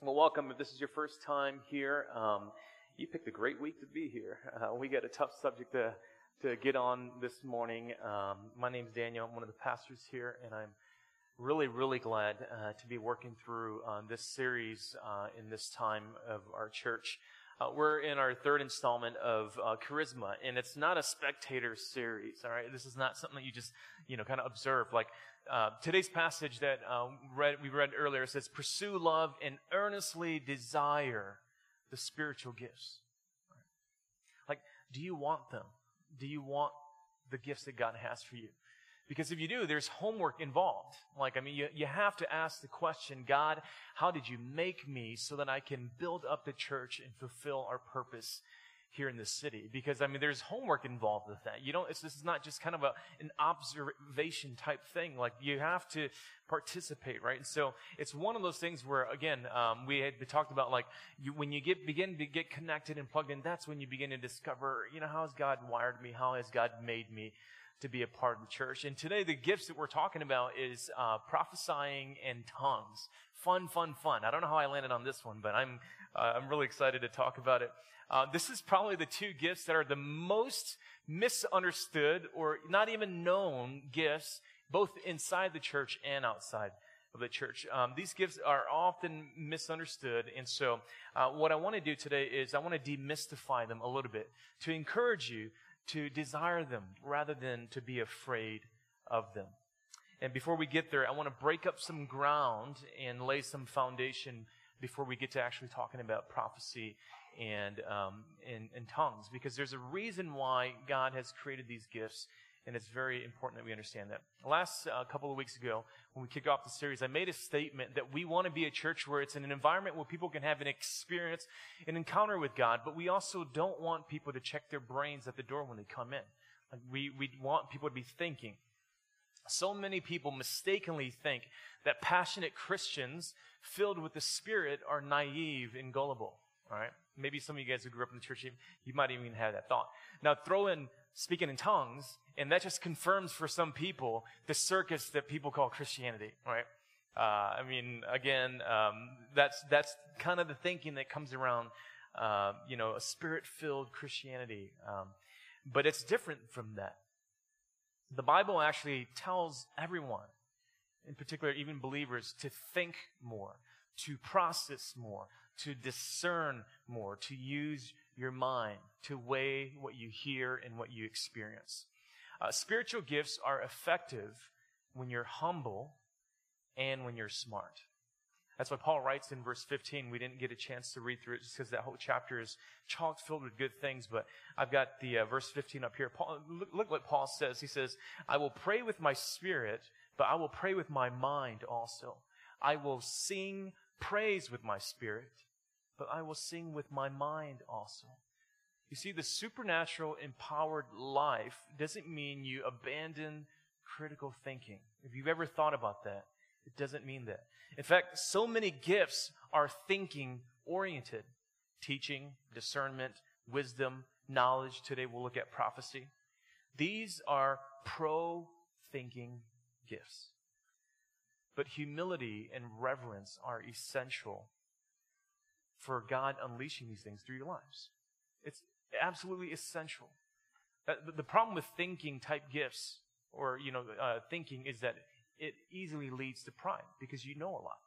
Well, welcome. If this is your first time here, um, you picked a great week to be here. Uh, we got a tough subject to to get on this morning. Um, my name's Daniel. I'm one of the pastors here, and I'm really, really glad uh, to be working through uh, this series uh, in this time of our church. Uh, we're in our third installment of uh, Charisma, and it's not a spectator series. All right, this is not something that you just you know kind of observe. Like uh, today's passage that read, we read earlier says, "Pursue love and earnestly desire the spiritual gifts." Like, do you want them? Do you want the gifts that God has for you? Because if you do, there's homework involved. Like, I mean, you, you have to ask the question, God, how did you make me so that I can build up the church and fulfill our purpose here in the city? Because, I mean, there's homework involved with that. You don't, this is not just kind of a, an observation type thing. Like, you have to participate, right? And so it's one of those things where, again, um, we had talked about like, you, when you get, begin to get connected and plugged in, that's when you begin to discover, you know, how has God wired me? How has God made me? To be a part of the church. And today, the gifts that we're talking about is uh, prophesying and tongues. Fun, fun, fun. I don't know how I landed on this one, but I'm uh, I'm really excited to talk about it. Uh, this is probably the two gifts that are the most misunderstood or not even known gifts, both inside the church and outside of the church. Um, these gifts are often misunderstood, and so uh, what I want to do today is I want to demystify them a little bit to encourage you to desire them rather than to be afraid of them. And before we get there, I want to break up some ground and lay some foundation before we get to actually talking about prophecy and, um, and, and tongues, because there's a reason why God has created these gifts and it's very important that we understand that. Last uh, couple of weeks ago, when we kicked off the series, I made a statement that we want to be a church where it's in an environment where people can have an experience, an encounter with God, but we also don't want people to check their brains at the door when they come in. Like we, we want people to be thinking. So many people mistakenly think that passionate Christians filled with the Spirit are naive and gullible. All right? Maybe some of you guys who grew up in the church, you, you might even have that thought. Now throw in speaking in tongues, and that just confirms for some people the circus that people call Christianity, right? Uh, I mean, again, um, that's that's kind of the thinking that comes around, uh, you know, a spirit-filled Christianity. Um, but it's different from that. The Bible actually tells everyone, in particular, even believers, to think more, to process more, to discern more, to use your mind to weigh what you hear and what you experience. Uh, spiritual gifts are effective when you're humble and when you're smart. That's why Paul writes in verse 15. We didn't get a chance to read through it just because that whole chapter is chock filled with good things, but I've got the uh, verse 15 up here. Paul, look, look what Paul says. He says, I will pray with my spirit, but I will pray with my mind also. I will sing praise with my spirit, but I will sing with my mind also. You see, the supernatural empowered life doesn't mean you abandon critical thinking. If you've ever thought about that, it doesn't mean that. In fact, so many gifts are thinking oriented teaching, discernment, wisdom, knowledge. Today we'll look at prophecy. These are pro thinking gifts. But humility and reverence are essential for God unleashing these things through your lives. It's absolutely essential. The problem with thinking type gifts or, you know, uh, thinking is that it easily leads to pride because you know a lot.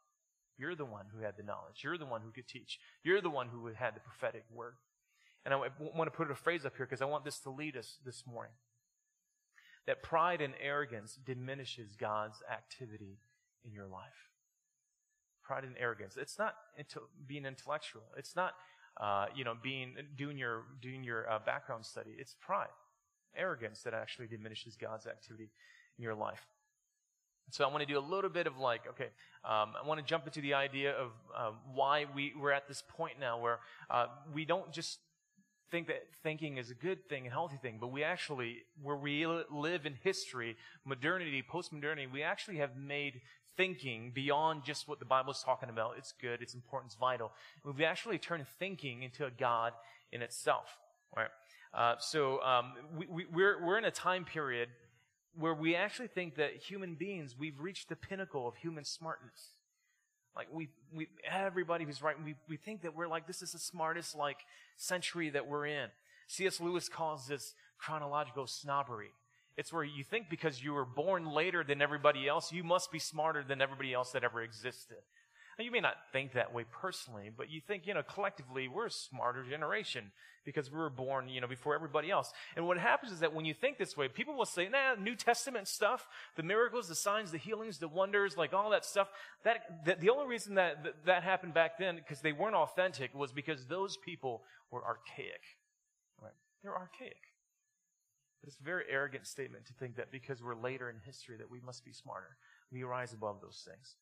You're the one who had the knowledge. You're the one who could teach. You're the one who had the prophetic word. And I want to put a phrase up here because I want this to lead us this morning. That pride and arrogance diminishes God's activity in your life pride and arrogance. It's not into being intellectual. It's not, uh, you know, being doing your doing your uh, background study. It's pride, arrogance that actually diminishes God's activity in your life. So I want to do a little bit of like, okay, um, I want to jump into the idea of uh, why we, we're at this point now where uh, we don't just think that thinking is a good thing, a healthy thing, but we actually, where we live in history, modernity, post-modernity, we actually have made thinking beyond just what the Bible is talking about. It's good, it's important, it's vital. We've actually turned thinking into a God in itself. Right? Uh, so um, we, we, we're, we're in a time period where we actually think that human beings, we've reached the pinnacle of human smartness. Like we, we, everybody who's right. We, we think that we're like, this is the smartest like century that we're in. C.S. Lewis calls this chronological snobbery. It's where you think because you were born later than everybody else, you must be smarter than everybody else that ever existed. Now, you may not think that way personally, but you think, you know, collectively, we're a smarter generation because we were born, you know, before everybody else. And what happens is that when you think this way, people will say, nah, New Testament stuff, the miracles, the signs, the healings, the wonders, like all that stuff, that, that the only reason that, that, that happened back then, because they weren't authentic, was because those people were archaic. Right? They're archaic. But it's a very arrogant statement to think that because we're later in history that we must be smarter. We rise above those things.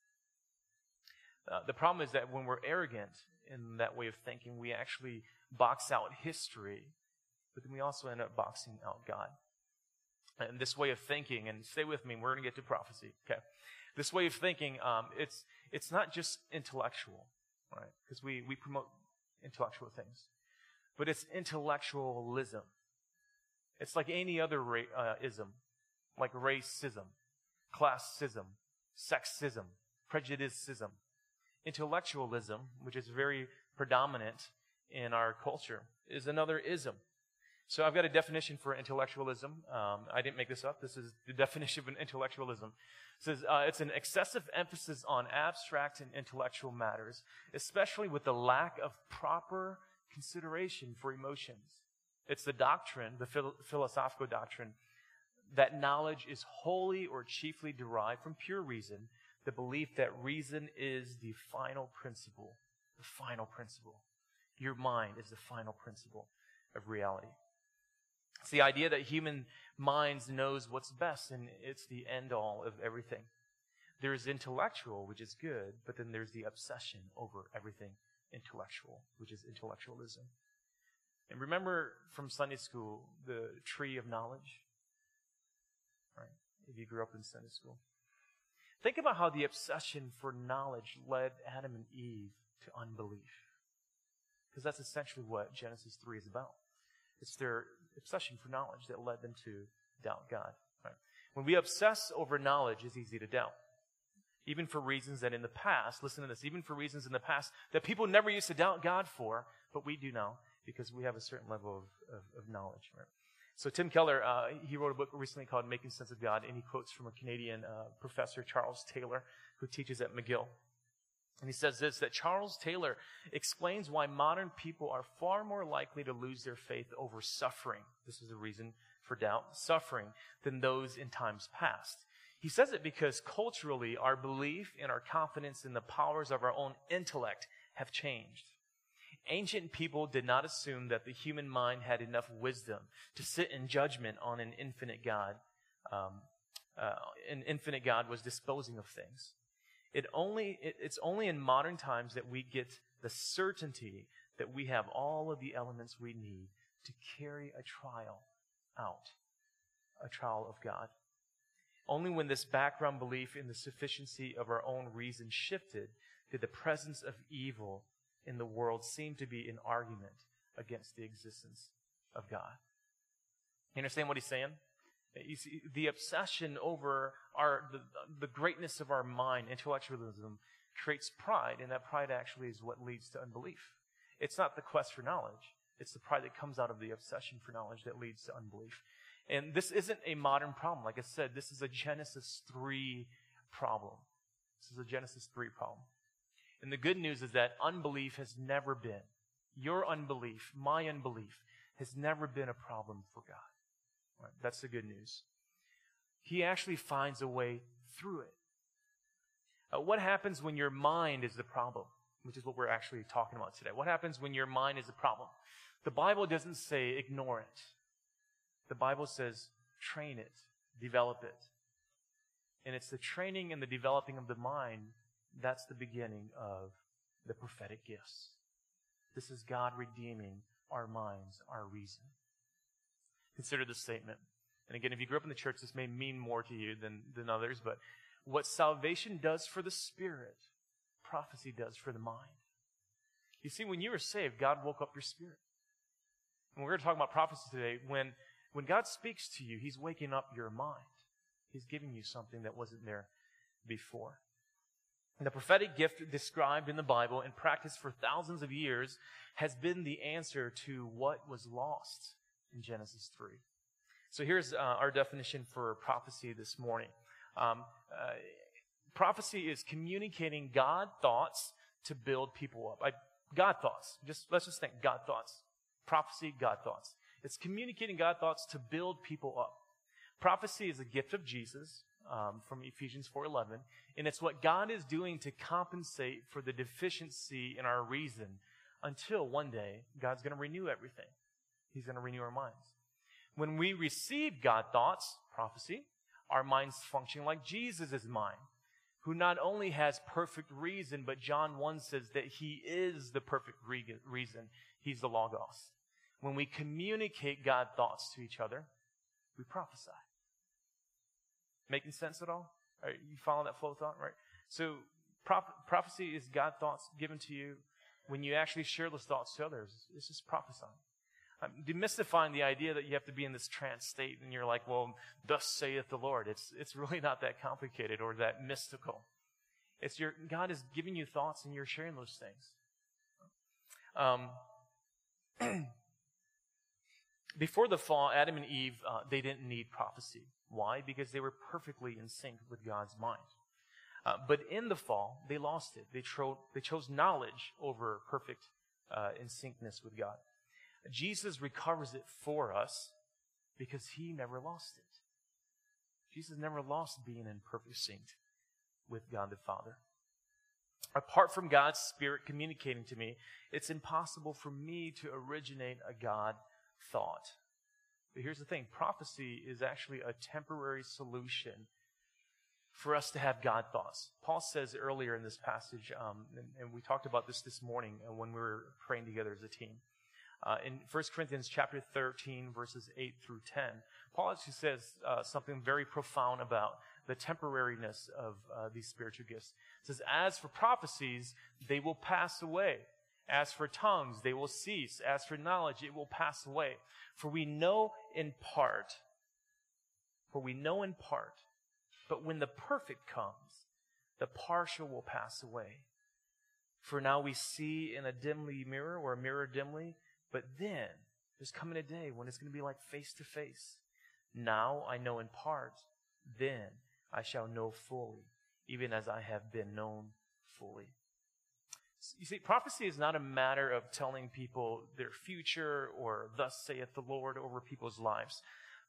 Uh, the problem is that when we're arrogant in that way of thinking, we actually box out history, but then we also end up boxing out God. And this way of thinking, and stay with me, we're going to get to prophecy, okay? This way of thinking, um, it's, it's not just intellectual, right? Because we, we promote intellectual things, but it's intellectualism. It's like any other ra- uh, ism, like racism, classism, sexism, prejudicism intellectualism, which is very predominant in our culture, is another ism. So I've got a definition for intellectualism. Um, I didn't make this up. This is the definition of an intellectualism. It says uh, it's an excessive emphasis on abstract and intellectual matters, especially with the lack of proper consideration for emotions. It's the doctrine, the phil- philosophical doctrine, that knowledge is wholly or chiefly derived from pure reason the belief that reason is the final principle. The final principle. Your mind is the final principle of reality. It's the idea that human minds knows what's best and it's the end all of everything. There's intellectual, which is good, but then there's the obsession over everything intellectual, which is intellectualism. And remember from Sunday school the tree of knowledge? Right? If you grew up in Sunday school. Think about how the obsession for knowledge led Adam and Eve to unbelief. Because that's essentially what Genesis 3 is about. It's their obsession for knowledge that led them to doubt God. Right? When we obsess over knowledge, it's easy to doubt. Even for reasons that in the past, listen to this, even for reasons in the past that people never used to doubt God for, but we do now because we have a certain level of, of, of knowledge. Right? So Tim Keller, uh, he wrote a book recently called Making Sense of God, and he quotes from a Canadian uh, professor, Charles Taylor, who teaches at McGill. And he says this, that Charles Taylor explains why modern people are far more likely to lose their faith over suffering. This is the reason for doubt, suffering, than those in times past. He says it because culturally, our belief and our confidence in the powers of our own intellect have changed. Ancient people did not assume that the human mind had enough wisdom to sit in judgment on an infinite God. Um, uh, an infinite God was disposing of things. It only, it, it's only in modern times that we get the certainty that we have all of the elements we need to carry a trial out, a trial of God. Only when this background belief in the sufficiency of our own reason shifted did the presence of evil in the world seem to be an argument against the existence of God. You understand what he's saying? You see, the obsession over our, the, the greatness of our mind, intellectualism, creates pride, and that pride actually is what leads to unbelief. It's not the quest for knowledge. It's the pride that comes out of the obsession for knowledge that leads to unbelief. And this isn't a modern problem. Like I said, this is a Genesis 3 problem. This is a Genesis 3 problem. And the good news is that unbelief has never been, your unbelief, my unbelief, has never been a problem for God. Right? That's the good news. He actually finds a way through it. Uh, what happens when your mind is the problem? Which is what we're actually talking about today. What happens when your mind is the problem? The Bible doesn't say ignore it. The Bible says train it, develop it. And it's the training and the developing of the mind that's the beginning of the prophetic gifts. This is God redeeming our minds, our reason. Consider this statement. And again, if you grew up in the church, this may mean more to you than, than others, but what salvation does for the spirit, prophecy does for the mind. You see, when you were saved, God woke up your spirit. And we're going to talk about prophecy today. When, when God speaks to you, He's waking up your mind. He's giving you something that wasn't there before. The prophetic gift described in the Bible and practiced for thousands of years has been the answer to what was lost in Genesis 3. So here's uh, our definition for prophecy this morning. Um, uh, prophecy is communicating God thoughts to build people up. I, God thoughts. Just let's just think God thoughts. Prophecy, God thoughts. It's communicating God thoughts to build people up. Prophecy is a gift of Jesus um, from Ephesians 4:11, and it's what God is doing to compensate for the deficiency in our reason until one day God's going to renew everything. He's going to renew our minds. When we receive God thoughts, prophecy, our minds function like Jesus' mind, who not only has perfect reason, but John 1 says that he is the perfect reason. He's the Logos. When we communicate God thoughts to each other, we prophesy. Making sense at all? Right, you follow that flow of thought, right? So prophecy is God thoughts given to you. When you actually share those thoughts to others, it's just prophesying. I'm demystifying the idea that you have to be in this trance state and you're like, well, thus saith the Lord. It's, it's really not that complicated or that mystical. It's your, God is giving you thoughts and you're sharing those things. Um, before the fall, Adam and Eve, uh, they didn't need prophecy. Why? Because they were perfectly in sync with God's mind. Uh, but in the fall, they lost it. They, tro- they chose knowledge over perfect uh, in syncness with God. Jesus recovers it for us because he never lost it. Jesus never lost being in perfect sync with God the Father. Apart from God's Spirit communicating to me, it's impossible for me to originate a God thought. But here's the thing prophecy is actually a temporary solution for us to have God thoughts. Paul says earlier in this passage, um, and, and, we talked about this this morning when we were praying together as a team. Uh, in 1 Corinthians chapter 13, verses 8 through 10, Paul actually says uh, something very profound about the temporariness of uh, these spiritual gifts. Says, As for prophecies, they will pass away. As for tongues, they will cease. As for knowledge, it will pass away. For we know in part. For we know in part. But when the perfect comes, the partial will pass away. For now we see in a dimly mirror or a mirror dimly, but then there's coming a day when it's going to be like face to face. Now I know in part, then I shall know fully, even as I have been known fully. You see, prophecy is not a matter of telling people their future or thus saith the Lord over people's lives.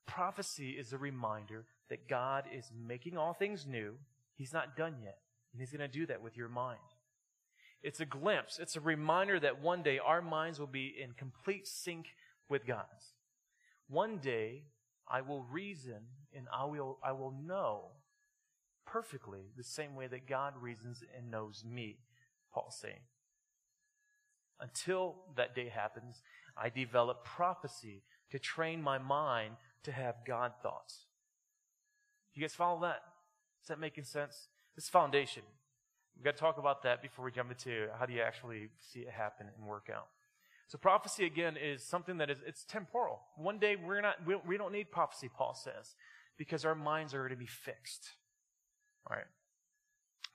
Prophecy is a reminder that God is making all things new. He's not done yet. And He's going to do that with your mind. It's a glimpse. It's a reminder that one day our minds will be in complete sync with God's. One day I will reason and I will, I will know perfectly the same way that God reasons and knows me. Paul's saying. Until that day happens, I develop prophecy to train my mind to have God thoughts. You guys follow that? Is that making sense? This foundation. We've got to talk about that before we jump into how do you actually see it happen and work out. So prophecy again is something that is it's temporal. One day we're not we, we don't need prophecy, Paul says, because our minds are going to be fixed. All right.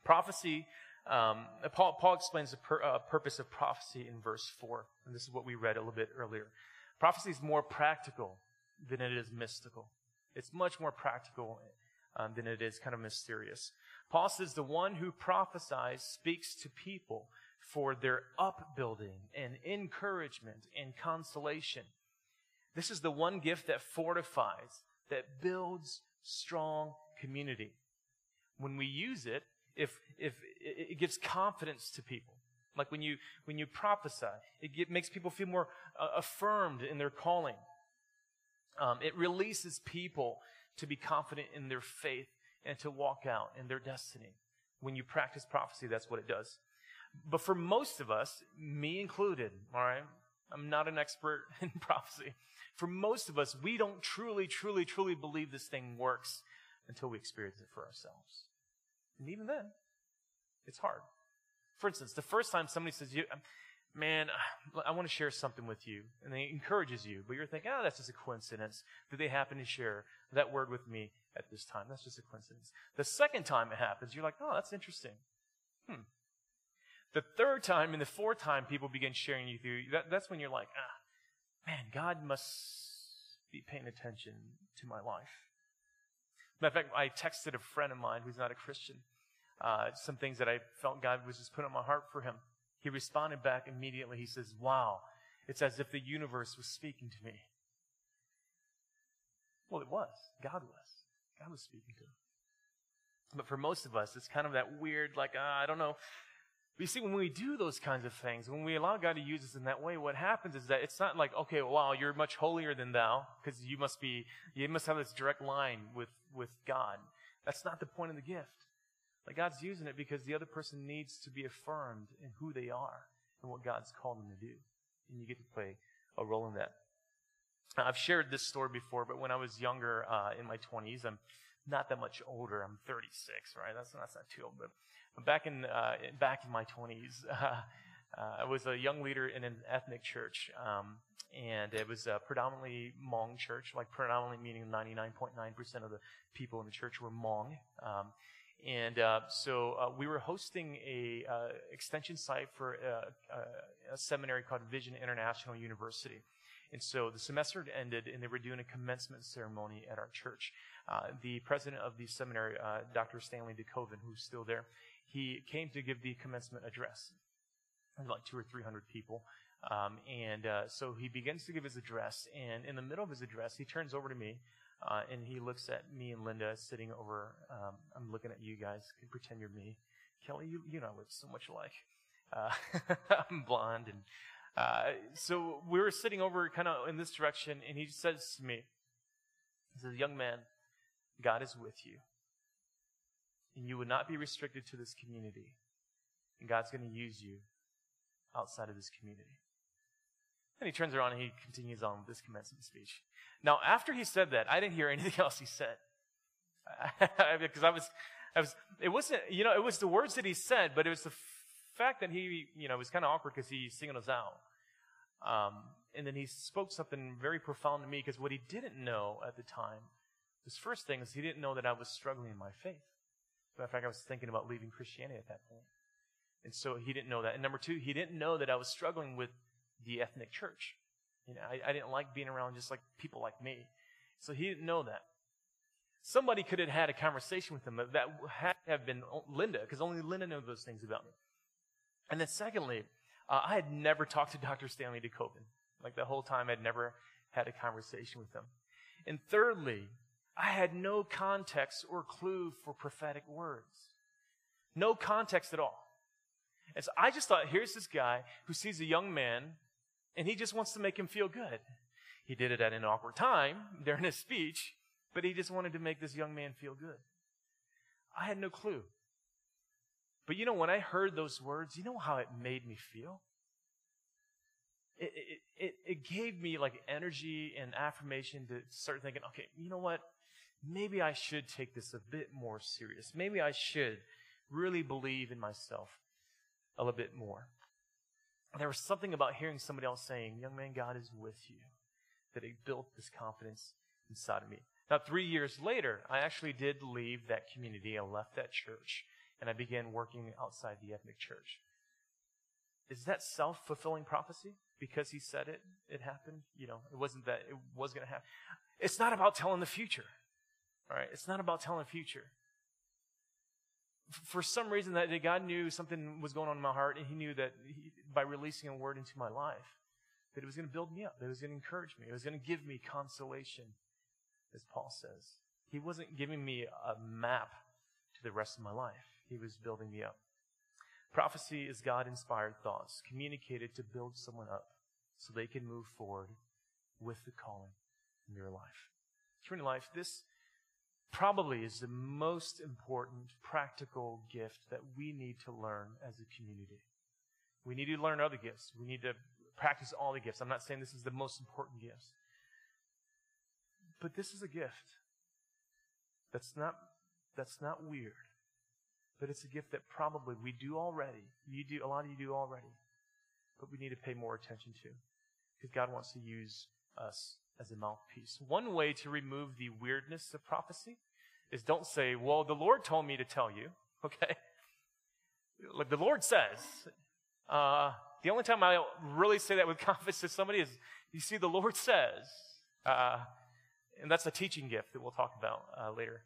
Prophecy um, Paul, Paul, explains the pur- uh, purpose of prophecy in verse 4, and this is what we read a little bit earlier. Prophecy is more practical than it is mystical. It's much more practical um, than it is kind of mysterious. Paul says the one who prophesies speaks to people for their upbuilding and encouragement and consolation. This is the one gift that fortifies, that builds strong community. When we use it, if, if it gives confidence to people. Like when you, when you prophesy, it get, makes people feel more uh, affirmed in their calling. Um, it releases people to be confident in their faith and to walk out in their destiny. When you practice prophecy, that's what it does. But for most of us, me included, all right, I'm not an expert in prophecy. For most of us, we don't truly, truly, truly believe this thing works until we experience it for ourselves. And even then, it's hard. For instance, the first time somebody says, you, man, I want to share something with you, and they encourages you, but you're thinking, oh, that's just a coincidence that they happen to share that word with me at this time. That's just a coincidence. The second time it happens, you're like, oh, that's interesting. Hmm. The third time and the fourth time people begin sharing you through, that, that's when you're like, ah, man, God must be paying attention to my life. Matter of fact, I texted a friend of mine who's not a Christian uh, some things that I felt God was just putting on my heart for him. He responded back immediately. He says, Wow, it's as if the universe was speaking to me. Well, it was. God was. God was speaking to him. But for most of us, it's kind of that weird, like, uh, I don't know. But you see, when we do those kinds of things, when we allow God to use us in that way, what happens is that it's not like, okay, wow, you're much holier than thou, because you must be, you must have this direct line with, with God. That's not the point of the gift. Like God's using it because the other person needs to be affirmed in who they are and what God's called them to do. And you get to play a role in that. I've shared this story before, but when I was younger, uh, in my 20s, I'm not that much older. I'm 36, right? That's, that's not too old, but back in, uh, back in my 20s, uh, I was a young leader in an ethnic church. Um, and it was a predominantly Hmong church, like predominantly meaning 99.9% of the people in the church were Hmong. Um, and uh, so uh, we were hosting a uh, extension site for a, a, a, seminary called Vision International University. And so the semester had ended, and they were doing a commencement ceremony at our church. Uh, the president of the seminary, uh, Dr. Stanley DeKoven, who's still there, he came to give the commencement address. There's like two or three hundred people. Um, and uh, so he begins to give his address, and in the middle of his address, he turns over to me uh, and he looks at me and Linda sitting over. Um, I'm looking at you guys. Can pretend you're me. Kelly, you you know I look so much alike. Uh, I'm blonde, and uh, so we were sitting over kind of in this direction, and he says to me, he says, "Young man, God is with you, and you would not be restricted to this community, and God's going to use you outside of this community." And he turns around and he continues on with this commencement speech. Now, after he said that, I didn't hear anything else he said. because I was, I was, it wasn't, you know, it was the words that he said, but it was the fact that he, you know, it was kind of awkward because he singled us out. Um, and then he spoke something very profound to me because what he didn't know at the time, his first thing is he didn't know that I was struggling in my faith. Matter of fact, I was thinking about leaving Christianity at that point. And so he didn't know that. And number two, he didn't know that I was struggling with the ethnic church. You know, I, I didn't like being around just like people like me. So he didn't know that. Somebody could have had a conversation with him that had to have been Linda, because only Linda knew those things about me. And then secondly, uh, I had never talked to Dr. Stanley DeKoven. Like the whole time, I'd never had a conversation with him. And thirdly, I had no context or clue for prophetic words. No context at all. And so I just thought, here's this guy who sees a young man and he just wants to make him feel good. He did it at an awkward time during his speech, but he just wanted to make this young man feel good. I had no clue. But you know, when I heard those words, you know how it made me feel? It, it, it, it gave me like energy and affirmation to start thinking, okay, you know what? Maybe I should take this a bit more serious. Maybe I should really believe in myself a little bit more there was something about hearing somebody else saying, Young man, God is with you, that it built this confidence inside of me. Now, three years later, I actually did leave that community. I left that church and I began working outside the ethnic church. Is that self fulfilling prophecy? Because he said it, it happened? You know, it wasn't that it was going to happen. It's not about telling the future. All right? It's not about telling the future for some reason that God knew something was going on in my heart, and He knew that he, by releasing a word into my life, that it was going to build me up, that it was going to encourage me, it was going to give me consolation, as Paul says. He wasn't giving me a map to the rest of my life. He was building me up. Prophecy is God inspired thoughts communicated to build someone up so they can move forward with the calling in their life. Turning life, this probably is the most important practical gift that we need to learn as a community. We need to learn other gifts. We need to practice all the gifts. I'm not saying this is the most important gifts. But this is a gift that's not, that's not weird. But it's a gift that probably we do already. You do, a lot of you do already. But we need to pay more attention to. Because God wants to use us as a mouthpiece. One way to remove the weirdness of prophecy is don't say, well, the Lord told me to tell you, okay? like the Lord says. Uh, the only time I really say that with confidence to somebody is, you see, the Lord says. Uh, and that's a teaching gift that we'll talk about uh, later.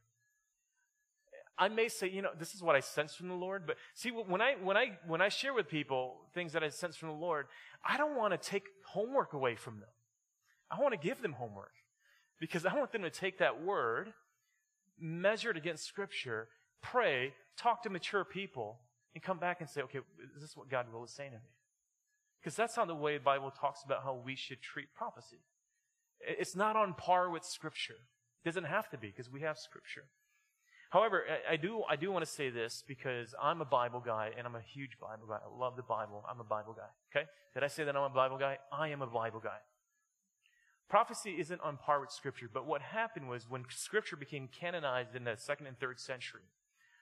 I may say, you know, this is what I sense from the Lord, but see, when I, when I, when I share with people things that I sense from the Lord, I don't want to take homework away from them. I want to give them homework because I want them to take that word, measure it against scripture, pray, talk to mature people, and come back and say, okay, is this what God will is saying to me? Because that's not the way the Bible talks about how we should treat prophecy. It's not on par with scripture. It doesn't have to be because we have scripture. However, I, do, I do want to say this because I'm a Bible guy and I'm a huge Bible guy. I love the Bible. I'm a Bible guy. Okay? Did I say that I'm a Bible guy? I am a Bible guy. Prophecy isn't on par with Scripture, but what happened was when Scripture became canonized in the second and third century,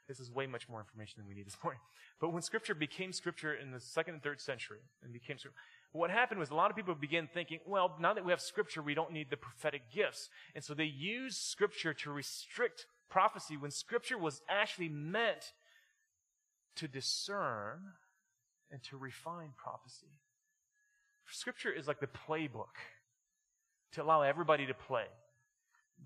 this is way much more information than we need this morning. But when Scripture became Scripture in the second and third century, and became Scripture, what happened was a lot of people began thinking, well, now that we have Scripture, we don't need the prophetic gifts. And so they used Scripture to restrict prophecy when Scripture was actually meant to discern and to refine prophecy. Scripture is like the playbook to allow everybody to play,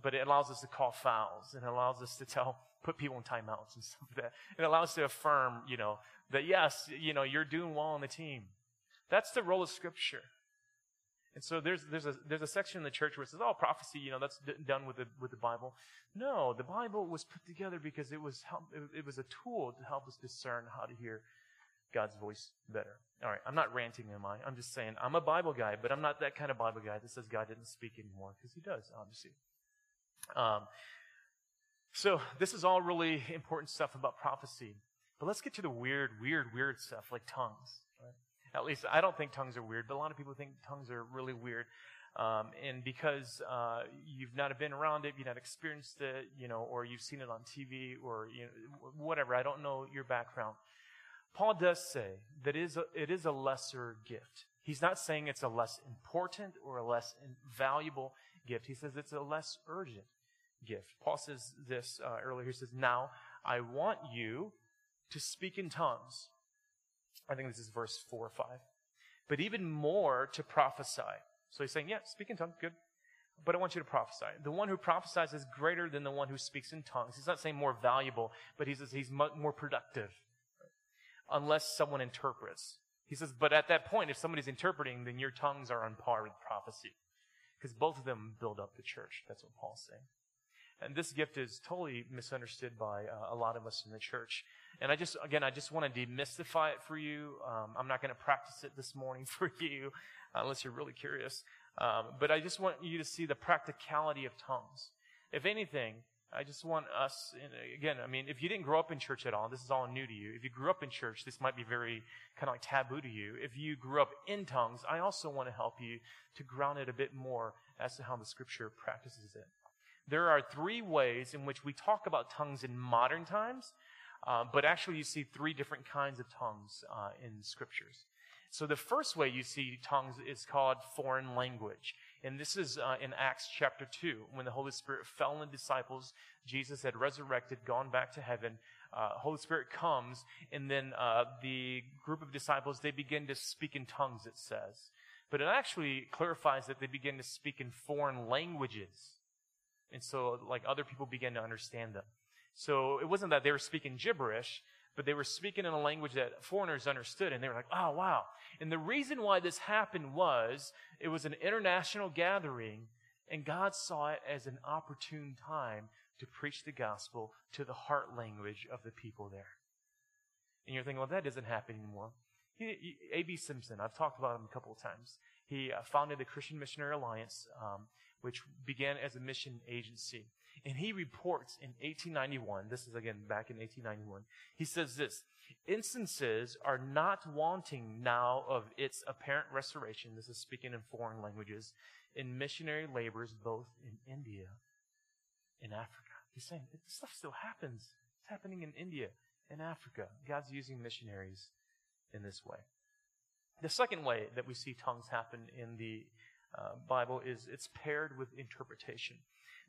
but it allows us to call fouls and it allows us to tell, put people in timeouts and stuff like that. It allows us to affirm, you know, that yes, you know, you're doing well on the team. That's the role of Scripture. And so there's, there's, a, there's a section in the church where it says, oh, prophecy, you know, that's d- done with the, with the Bible. No, the Bible was put together because it was, help, it, it was a tool to help us discern how to hear God's voice better. All right, I'm not ranting, am I? I'm just saying I'm a Bible guy, but I'm not that kind of Bible guy that says God didn't speak anymore because He does, obviously. Um, so this is all really important stuff about prophecy. But let's get to the weird, weird, weird stuff like tongues. At least I don't think tongues are weird, but a lot of people think tongues are really weird. Um, and because uh, you've not been around it, you've not experienced it, you know, or you've seen it on TV or you know, whatever. I don't know your background. Paul does say that it is, a, it is a lesser gift. He's not saying it's a less important or a less valuable gift. He says it's a less urgent gift. Paul says this uh, earlier. He says, Now I want you to speak in tongues I think this is verse 4 or 5. But even more to prophesy. So he's saying, yeah, speak in tongues, good. But I want you to prophesy. The one who prophesies is greater than the one who speaks in tongues. He's not saying more valuable, but he says he's more productive. Unless someone interprets. He says, but at that point, if somebody's interpreting, then your tongues are on par with prophecy. Because both of them build up the church. That's what Paul's saying. And this gift is totally misunderstood by uh, a lot of us in the church. And I just, again, I just want to demystify it for you. Um, I'm not going to practice it this morning for you, unless you're really curious. Um, but I just want you to see the practicality of tongues. If anything, I just want us, again, I mean, if you didn't grow up in church at all, this is all new to you. If you grew up in church, this might be very kind of like taboo to you. If you grew up in tongues, I also want to help you to ground it a bit more as to how the scripture practices it. There are three ways in which we talk about tongues in modern times, uh, but actually you see three different kinds of tongues uh, in scriptures. So the first way you see tongues is called foreign language. And this is uh, in Acts chapter 2, when the Holy Spirit fell on the disciples. Jesus had resurrected, gone back to heaven. Uh, Holy Spirit comes, and then uh, the group of disciples, they begin to speak in tongues, it says. But it actually clarifies that they begin to speak in foreign languages. And so, like, other people began to understand them. So it wasn't that they were speaking gibberish, but they were speaking in a language that foreigners understood. And they were like, oh, wow. And the reason why this happened was it was an international gathering, and God saw it as an opportune time to preach the gospel to the heart language of the people there. And you're thinking, well, that doesn't happen anymore. A.B. Simpson, I've talked about him a couple of times. He uh, founded the Christian Missionary Alliance. Um, which began as a mission agency. And he reports in 1891, this is again back in 1891, he says this instances are not wanting now of its apparent restoration, this is speaking in foreign languages, in missionary labors both in India and Africa. He's saying this stuff still happens. It's happening in India and Africa. God's using missionaries in this way. The second way that we see tongues happen in the uh, Bible is it's paired with interpretation.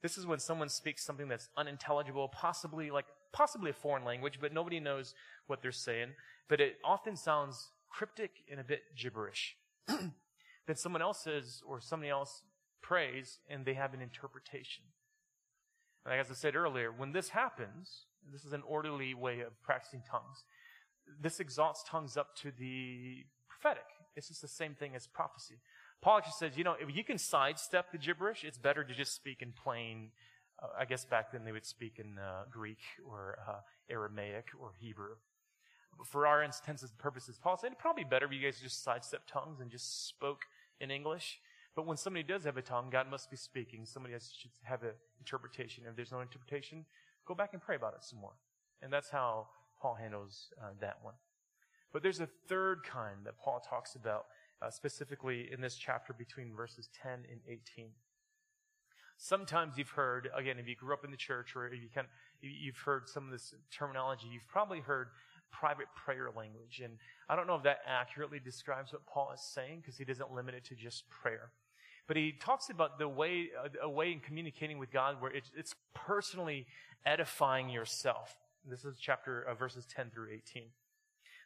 This is when someone speaks something that's unintelligible, possibly like possibly a foreign language, but nobody knows what they're saying. But it often sounds cryptic and a bit gibberish. then someone else says, or somebody else prays, and they have an interpretation. Like as I said earlier, when this happens, this is an orderly way of practicing tongues. This exalts tongues up to the prophetic. It's just the same thing as prophecy. Paul actually says, you know, if you can sidestep the gibberish, it's better to just speak in plain. Uh, I guess back then they would speak in uh, Greek or uh, Aramaic or Hebrew. But for our intents and purposes, Paul said it'd probably be better if you guys just sidestep tongues and just spoke in English. But when somebody does have a tongue, God must be speaking. Somebody has, should have an interpretation. If there's no interpretation, go back and pray about it some more. And that's how Paul handles uh, that one. But there's a third kind that Paul talks about uh, specifically in this chapter between verses 10 and 18. Sometimes you've heard, again, if you grew up in the church or if you've heard some of this terminology, you've probably heard private prayer language. And I don't know if that accurately describes what Paul is saying because he doesn't limit it to just prayer. But he talks about the way, a way in communicating with God where it's, it's personally edifying yourself. This is chapter uh, verses 10 through 18.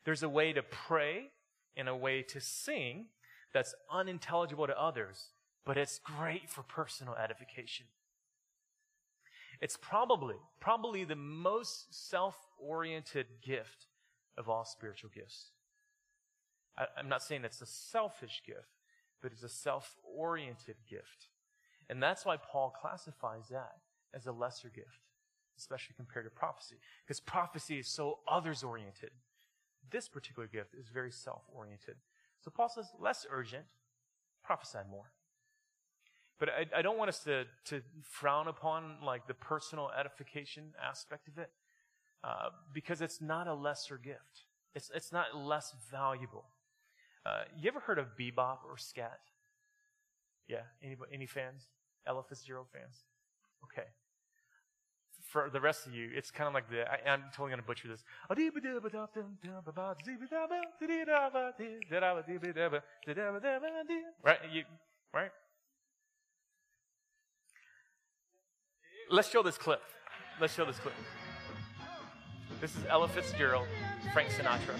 There's a way to pray and a way to sing that's unintelligible to others, but it's great for personal edification. It's probably, probably the most self-oriented gift of all spiritual gifts. I, I'm not saying it's a selfish gift, but it's a self-oriented gift. And that's why Paul classifies that as a lesser gift, especially compared to prophecy, because prophecy is so others-oriented. This particular gift is very self-oriented. So Paul says, less urgent, prophesy more. But I, I, don't want us to, to frown upon like the personal edification aspect of it, uh, because it's not a lesser gift. It's, it's not less valuable. Uh, you ever heard of bebop or scat? Yeah, any, any fans? Ella Fitzgerald fans? Okay for the rest of you, it's kind of like the, I, am totally going to butcher this. Right? You, right? Let's show this clip. Let's show this clip. This is Ella Fitzgerald, Frank Sinatra.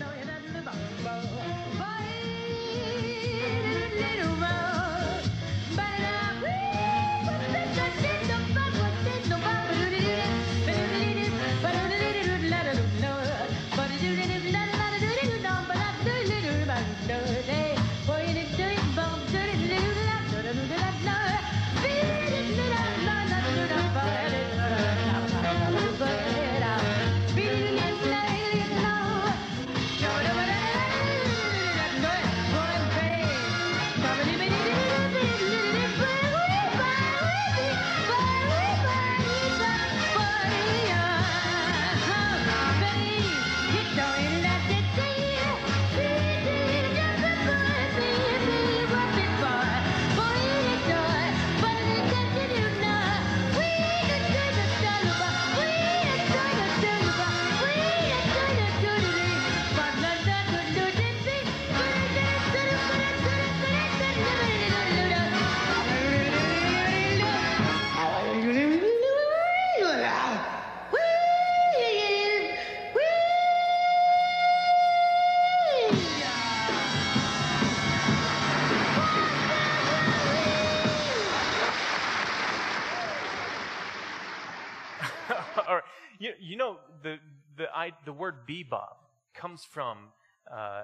Bebop comes from uh,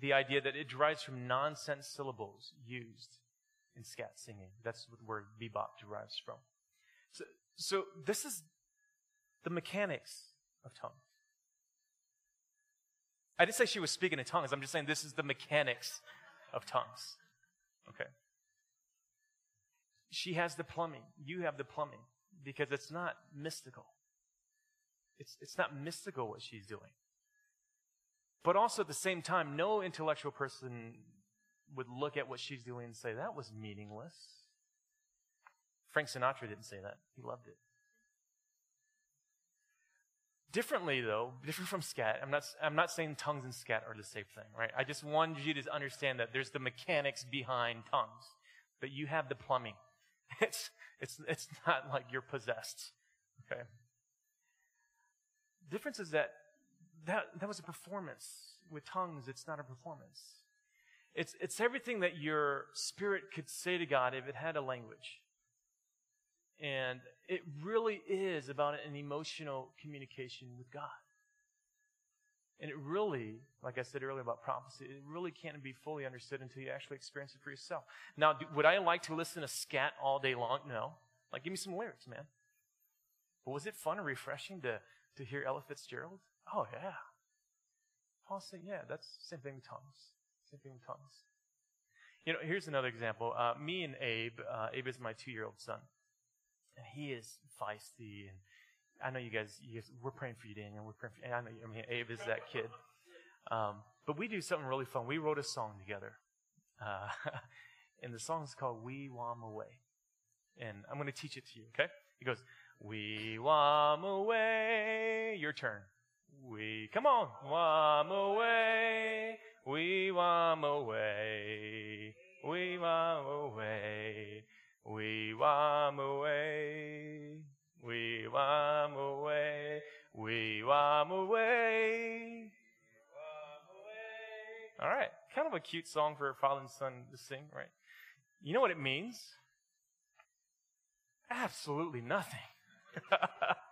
the idea that it derives from nonsense syllables used in scat singing. That's what the word bebop derives from. So, so this is the mechanics of tongues. I didn't say she was speaking in tongues. I'm just saying this is the mechanics of tongues. Okay. She has the plumbing. You have the plumbing because it's not mystical. It's, it's not mystical what she's doing. But also at the same time, no intellectual person would look at what she's doing and say, that was meaningless. Frank Sinatra didn't say that. He loved it. Differently, though, different from scat, I'm not, I'm not saying tongues and scat are the same thing, right? I just wanted you to understand that there's the mechanics behind tongues, but you have the plumbing. It's, it's, it's not like you're possessed, okay? Difference is that that, that was a performance. With tongues, it's not a performance. It's, it's everything that your spirit could say to God if it had a language. And it really is about an emotional communication with God. And it really, like I said earlier about prophecy, it really can't be fully understood until you actually experience it for yourself. Now, do, would I like to listen to scat all day long? No. Like, give me some lyrics, man. But was it fun and refreshing to, to hear Ella Fitzgerald? Oh, yeah. Paul said, yeah, that's same thing with tongues. Same thing with tongues. You know, here's another example. Uh, me and Abe, uh, Abe is my two year old son. And he is feisty. And I know you guys, you guys, we're praying for you, Daniel. We're praying for you. I know, I mean, Abe is that kid. Um, but we do something really fun. We wrote a song together. Uh, and the song is called We Wam Away. And I'm going to teach it to you, okay? He goes, We Wam Away. Your turn. We, come on. Wam away. We wam away. We wam away. We wam away. We wam away. We wam away. All right. Kind of a cute song for a father and son to sing, right? You know what it means? Absolutely nothing.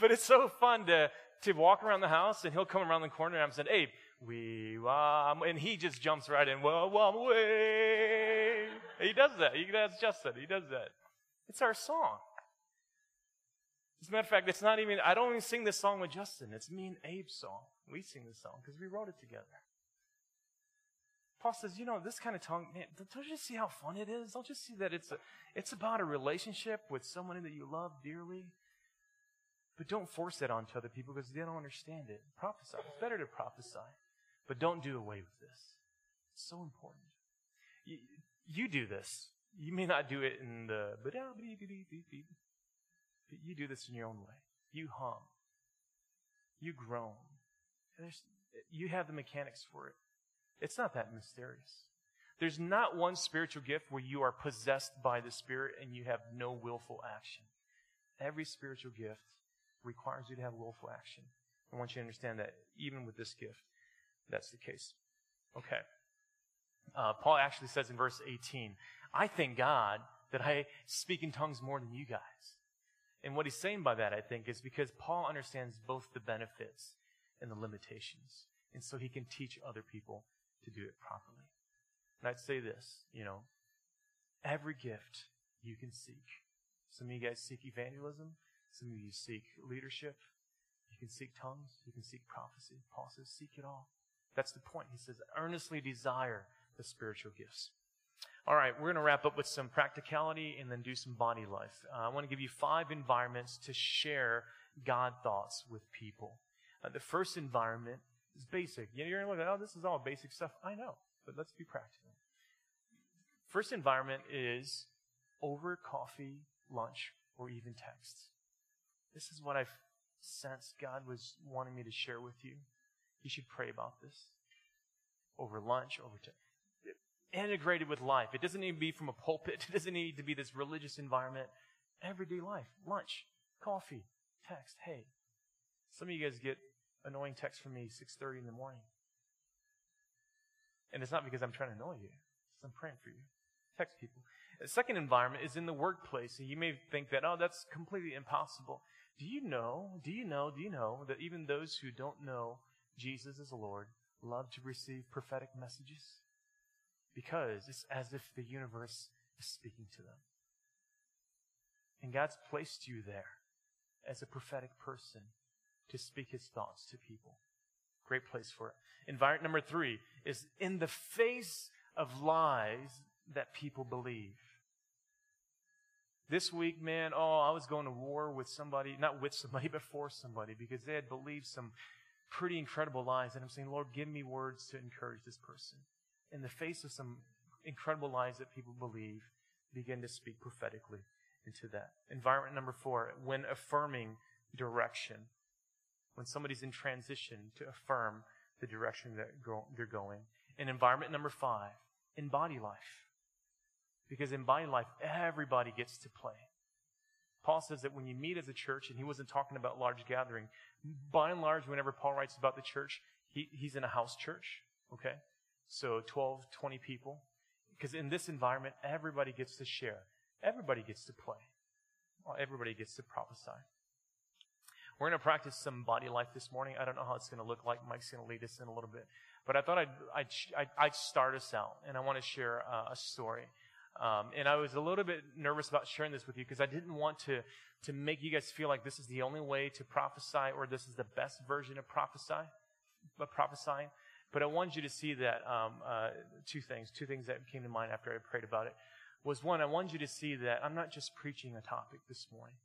But it's so fun to, to walk around the house and he'll come around the corner and I'm saying, Abe, we wam, and he just jumps right in, well, wam away. He does that. He, that's Justin. He does that. It's our song. As a matter of fact, it's not even, I don't even sing this song with Justin. It's me and Abe's song. We sing this song because we wrote it together. Paul says, you know, this kind of tongue, man, don't you see how fun it is? Don't you see that it's a, it's about a relationship with someone that you love dearly? But don't force that onto other people because they don't understand it. Prophesy. It's better to prophesy. But don't do away with this. It's so important. You, you do this. You may not do it in the, but you do this in your own way. You hum. You groan. There's, you have the mechanics for it. It's not that mysterious. There's not one spiritual gift where you are possessed by the Spirit and you have no willful action. Every spiritual gift requires you to have willful action. I want you to understand that even with this gift, that's the case. Okay. Uh, Paul actually says in verse 18, I thank God that I speak in tongues more than you guys. And what he's saying by that, I think, is because Paul understands both the benefits and the limitations. And so he can teach other people to do it properly. And I'd say this, you know, every gift you can seek. Some of you guys seek evangelism. Some of you seek leadership. You can seek tongues. You can seek prophecy. Paul says, seek it all. That's the point. He says, earnestly desire the spiritual gifts. All right, we're going to wrap up with some practicality and then do some body life. Uh, I want to give you five environments to share God thoughts with people. Uh, the first environment is basic. You're going to look at, oh, this is all basic stuff. I know, but let's be practical. First environment is over coffee, lunch, or even texts. This is what I've sensed God was wanting me to share with you. You should pray about this over lunch, over text. integrated with life. It doesn't need to be from a pulpit. It doesn't need to be this religious environment. Everyday life, lunch, coffee, text. Hey, some of you guys get annoying text from me 6:30 in the morning. And it's not because I'm trying to annoy you. I'm praying for you. Text people. The second environment is in the workplace. And you may think that, oh, that's completely impossible. Do you know, do you know, do you know that even those who don't know Jesus as Lord love to receive prophetic messages? Because it's as if the universe is speaking to them. And God's placed you there as a prophetic person to speak his thoughts to people. Great place for it. Environment number three is in the face of lies that people believe. This week, man, oh, I was going to war with somebody, not with somebody, but for somebody, because they had believed some pretty incredible lies. And I'm saying, Lord, give me words to encourage this person. In the face of some incredible lies that people believe, begin to speak prophetically into that. Environment number four, when affirming direction. When somebody's in transition to affirm the direction that go, they're going. And environment number five, in body life. Because in body life, everybody gets to play. Paul says that when you meet as a church, and he wasn't talking about large gathering, by and large, whenever Paul writes about the church, he, he's in a house church, okay? So 12, 20 people. Because in this environment, everybody gets to share. Everybody gets to play. Everybody gets to prophesy. We're going to practice some body life this morning. I don't know how it's going to look like. Mike's going to lead us in a little bit. But I thought I'd, I'd, I'd, start us out, and I want to share uh, a story. Um, and I was a little bit nervous about sharing this with you because I didn't want to, to make you guys feel like this is the only way to prophesy or this is the best version of prophesy, of prophesying. But I wanted you to see that um, uh, two things, two things that came to mind after I prayed about it was one, I wanted you to see that I'm not just preaching a topic this morning.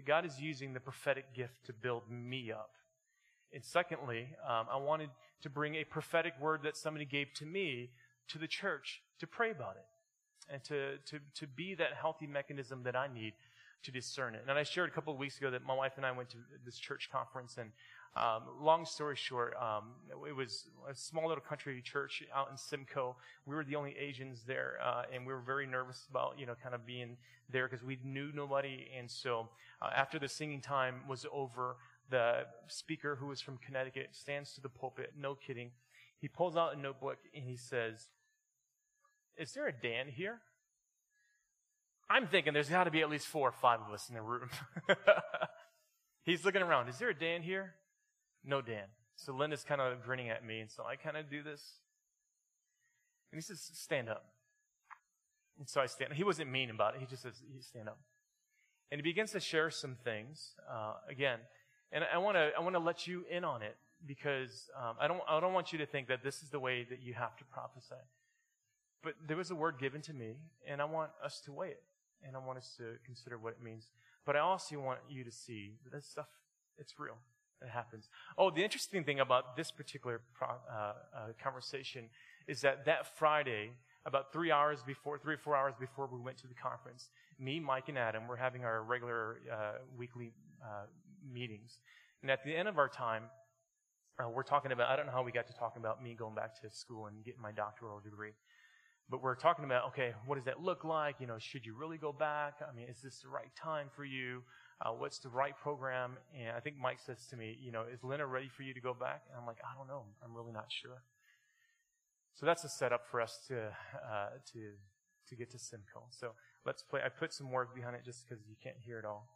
That God is using the prophetic gift to build me up. And secondly, um, I wanted to bring a prophetic word that somebody gave to me to the church to pray about it and to, to, to be that healthy mechanism that I need to discern it. And I shared a couple of weeks ago that my wife and I went to this church conference and um, long story short, um, it was a small little country church out in Simcoe. We were the only Asians there, uh, and we were very nervous about, you know, kind of being there because we knew nobody. And so, uh, after the singing time was over, the speaker, who was from Connecticut, stands to the pulpit. No kidding. He pulls out a notebook and he says, "Is there a Dan here?" I'm thinking there's got to be at least four or five of us in the room. He's looking around. Is there a Dan here? No, Dan. So Linda's kind of grinning at me, and so I kind of do this. And he says, Stand up. And so I stand. He wasn't mean about it. He just says, Stand up. And he begins to share some things uh, again. And I want to I want to let you in on it because um, I don't I don't want you to think that this is the way that you have to prophesy. But there was a word given to me, and I want us to weigh it, and I want us to consider what it means. But I also want you to see that this stuff it's real It happens. Oh, the interesting thing about this particular pro, uh, uh, conversation is that that Friday, about three hours before, three or four hours before we went to the conference, me, Mike, and Adam were having our regular uh, weekly uh, meetings. And at the end of our time, uh, we're talking about, I don't know how we got to talking about me going back to school and getting my doctoral degree. But we're talking about, okay, what does that look like? You know, should you really go back? I mean, is this the right time for you? uh, what's the right program? And I think Mike says to me, you know, is Lena ready for you to go back? And I'm like, I don't know. I'm really not sure. So that's a setup for us to uh, to to get to Simcoe. So let's play. I put some work behind it just because you can't hear it all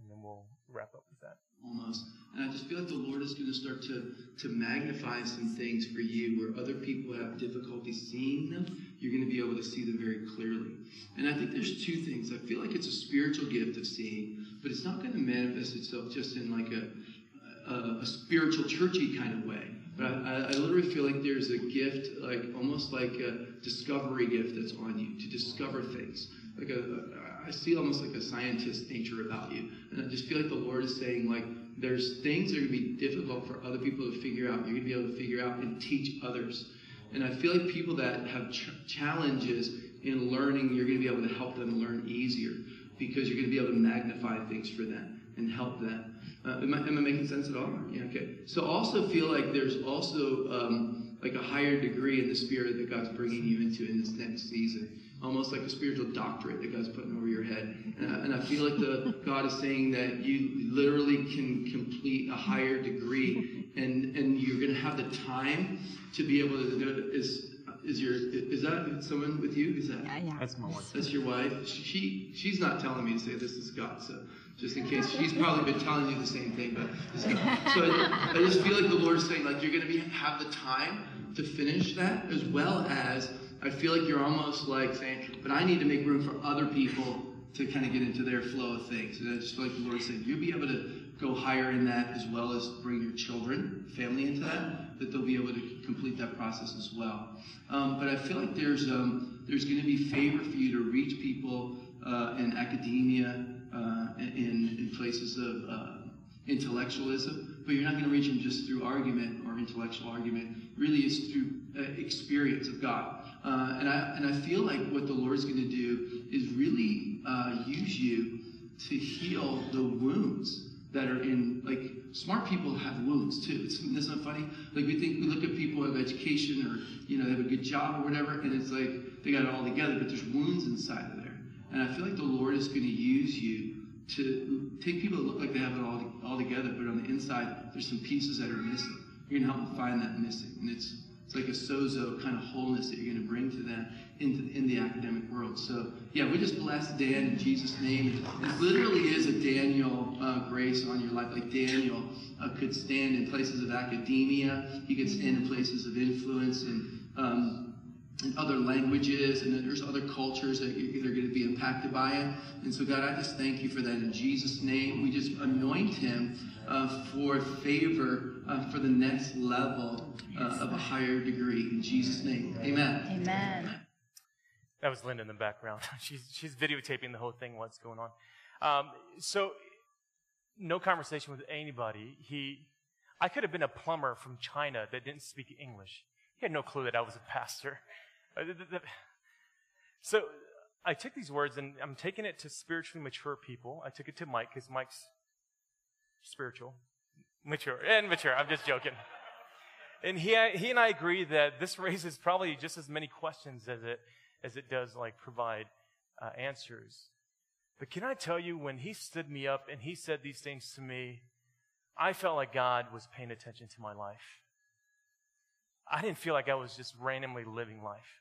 and then we'll wrap up with that. Almost. And I just feel like the Lord is going to start to, to magnify some things for you where other people have difficulty seeing them. You're going to be able to see them very clearly. And I think there's two things. I feel like it's a spiritual gift of seeing, but it's not going to manifest itself just in like a, a, a spiritual churchy kind of way. But I, I, literally feel like there's a gift, like almost like a discovery gift that's on you to discover things. Like a, I see almost like a scientist nature about you. And I just feel like the Lord is saying, like, there's things that are going to be difficult for other people to figure out. You're going to be able to figure out and teach others. And I feel like people that have ch- challenges in learning, you're going to be able to help them learn easier because you're going to be able to magnify things for them and help them. Uh, am, I, am, I, making sense at all? Yeah, okay. So also feel like there's also um, like a higher degree in the spirit that God's bringing you into in this next season almost like a spiritual doctorate that God's putting over your head. And I, and I feel like the God is saying that you literally can complete a higher degree, and and you're going to have the time to be able to do it. Is is your is that someone with you? Is that yeah, yeah. that's my wife. That's your wife. She she's not telling me to say this is God. So just in case she's probably been telling you the same thing, but so I, I just feel like the Lord is saying like you're going to be have the time to finish that as well as I feel like you're almost like saying, but I need to make room for other people to kind of get into their flow of things. And I just feel like the Lord said, you'll be able to go higher in that as well as bring your children, family into that, that they'll be able to complete that process as well. Um, but I feel like there's um, there's going to be favor for you to reach people uh, in academia, uh, in, in places of uh, intellectualism, but you're not going to reach them just through argument or intellectual argument. Really, it's through uh, experience of God. Uh, and I and I feel like what the Lord's going to do is really uh, use you to heal the wounds that are in like smart people have wounds too. It's, isn't that funny? Like we think we look at people who have education or you know they have a good job or whatever, and it's like they got it all together, but there's wounds inside of there. And I feel like the Lord is going to use you to take people that look like they have it all, all together, but on the inside, there's some pieces that are missing. You're going to help them find that missing. And it's, it's like a sozo kind of wholeness that you're going to bring to them into, in the academic world. So, yeah, we just bless Dan in Jesus' name. It literally is a Daniel uh, grace on your life. Like Daniel uh, could stand in places of academia, he could stand in places of influence and um, in other languages, and then there's other cultures that they're going to be impacted by it. And so, God, I just thank you for that in Jesus' name. We just anoint him uh, for favor uh, for the next level uh, of a higher degree. In Jesus' name, amen. Amen. That was Linda in the background. she's, she's videotaping the whole thing, what's going on. Um, so, no conversation with anybody. He, I could have been a plumber from China that didn't speak English. He had no clue that I was a pastor. Uh, so I took these words and I'm taking it to spiritually mature people. I took it to Mike because Mike's spiritual, mature, and mature. I'm just joking. And he, he and I agree that this raises probably just as many questions as it, as it does like provide uh, answers. But can I tell you, when he stood me up and he said these things to me, I felt like God was paying attention to my life. I didn't feel like I was just randomly living life.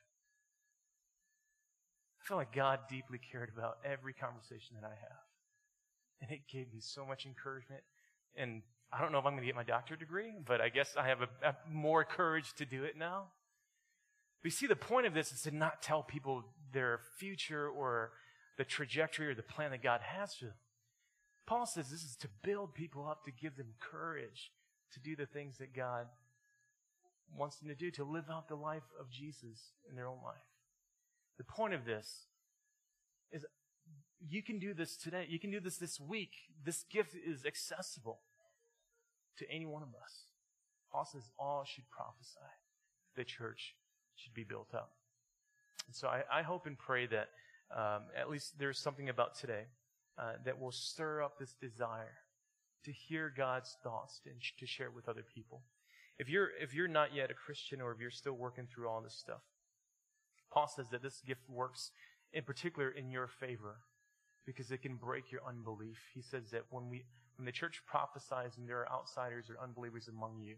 I felt like God deeply cared about every conversation that I have. And it gave me so much encouragement. And I don't know if I'm going to get my doctorate degree, but I guess I have a, a more courage to do it now. But you see, the point of this is to not tell people their future or the trajectory or the plan that God has for them. Paul says this is to build people up, to give them courage to do the things that God wants them to do, to live out the life of Jesus in their own life. The point of this is you can do this today. You can do this this week. This gift is accessible to any one of us. Paul says all should prophesy. The church should be built up. And so I, I hope and pray that um, at least there's something about today uh, that will stir up this desire to hear God's thoughts and to share with other people. If you're if you're not yet a Christian or if you're still working through all this stuff, Paul says that this gift works in particular in your favor because it can break your unbelief. He says that when we when the church prophesies and there are outsiders or unbelievers among you,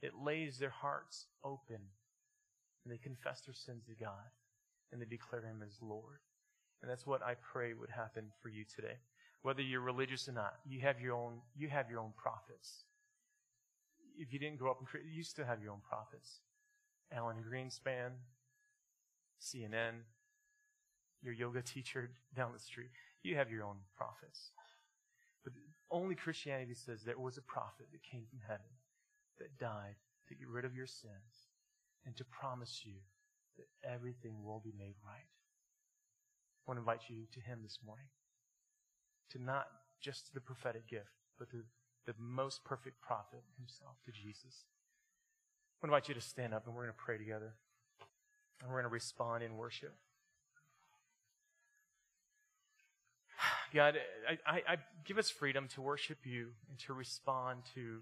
it lays their hearts open and they confess their sins to God and they declare him as Lord. And that's what I pray would happen for you today. Whether you're religious or not, you have your own, you have your own prophets. If you didn't grow up in, you still have your own prophets. Alan Greenspan, CNN, your yoga teacher down the street. You have your own prophets. But only Christianity says there was a prophet that came from heaven that died to get rid of your sins and to promise you that everything will be made right. I want to invite you to Him this morning. To not just the prophetic gift, but to the most perfect prophet Himself, to Jesus. I want to invite you to stand up and we're going to pray together. And we're going to respond in worship. God, I, I, I, give us freedom to worship you and to respond to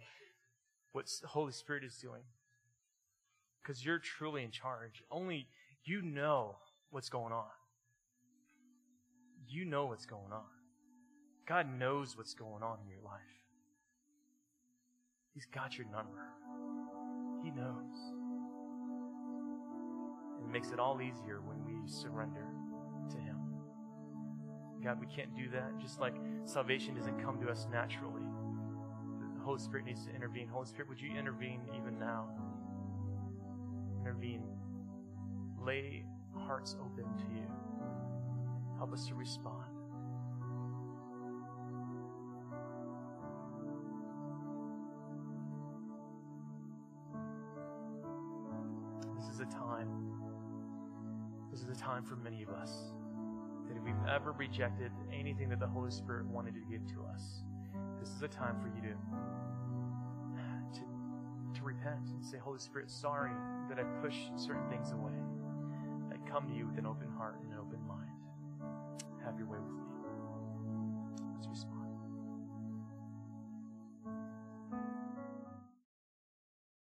what the Holy Spirit is doing. Because you're truly in charge. Only you know what's going on. You know what's going on. God knows what's going on in your life. He's got your number. He knows. It makes it all easier when we surrender to Him. God, we can't do that. Just like salvation doesn't come to us naturally, the Holy Spirit needs to intervene. Holy Spirit, would you intervene even now? Intervene. Lay hearts open to you. Help us to respond. This is a time. This is a time for many of us that we've ever rejected anything that the Holy Spirit wanted to give to us, this is a time for you to, to, to repent and say, Holy Spirit, sorry that I pushed certain things away. I come to you with an open heart and an open mind. Have your way with me. Let's respond.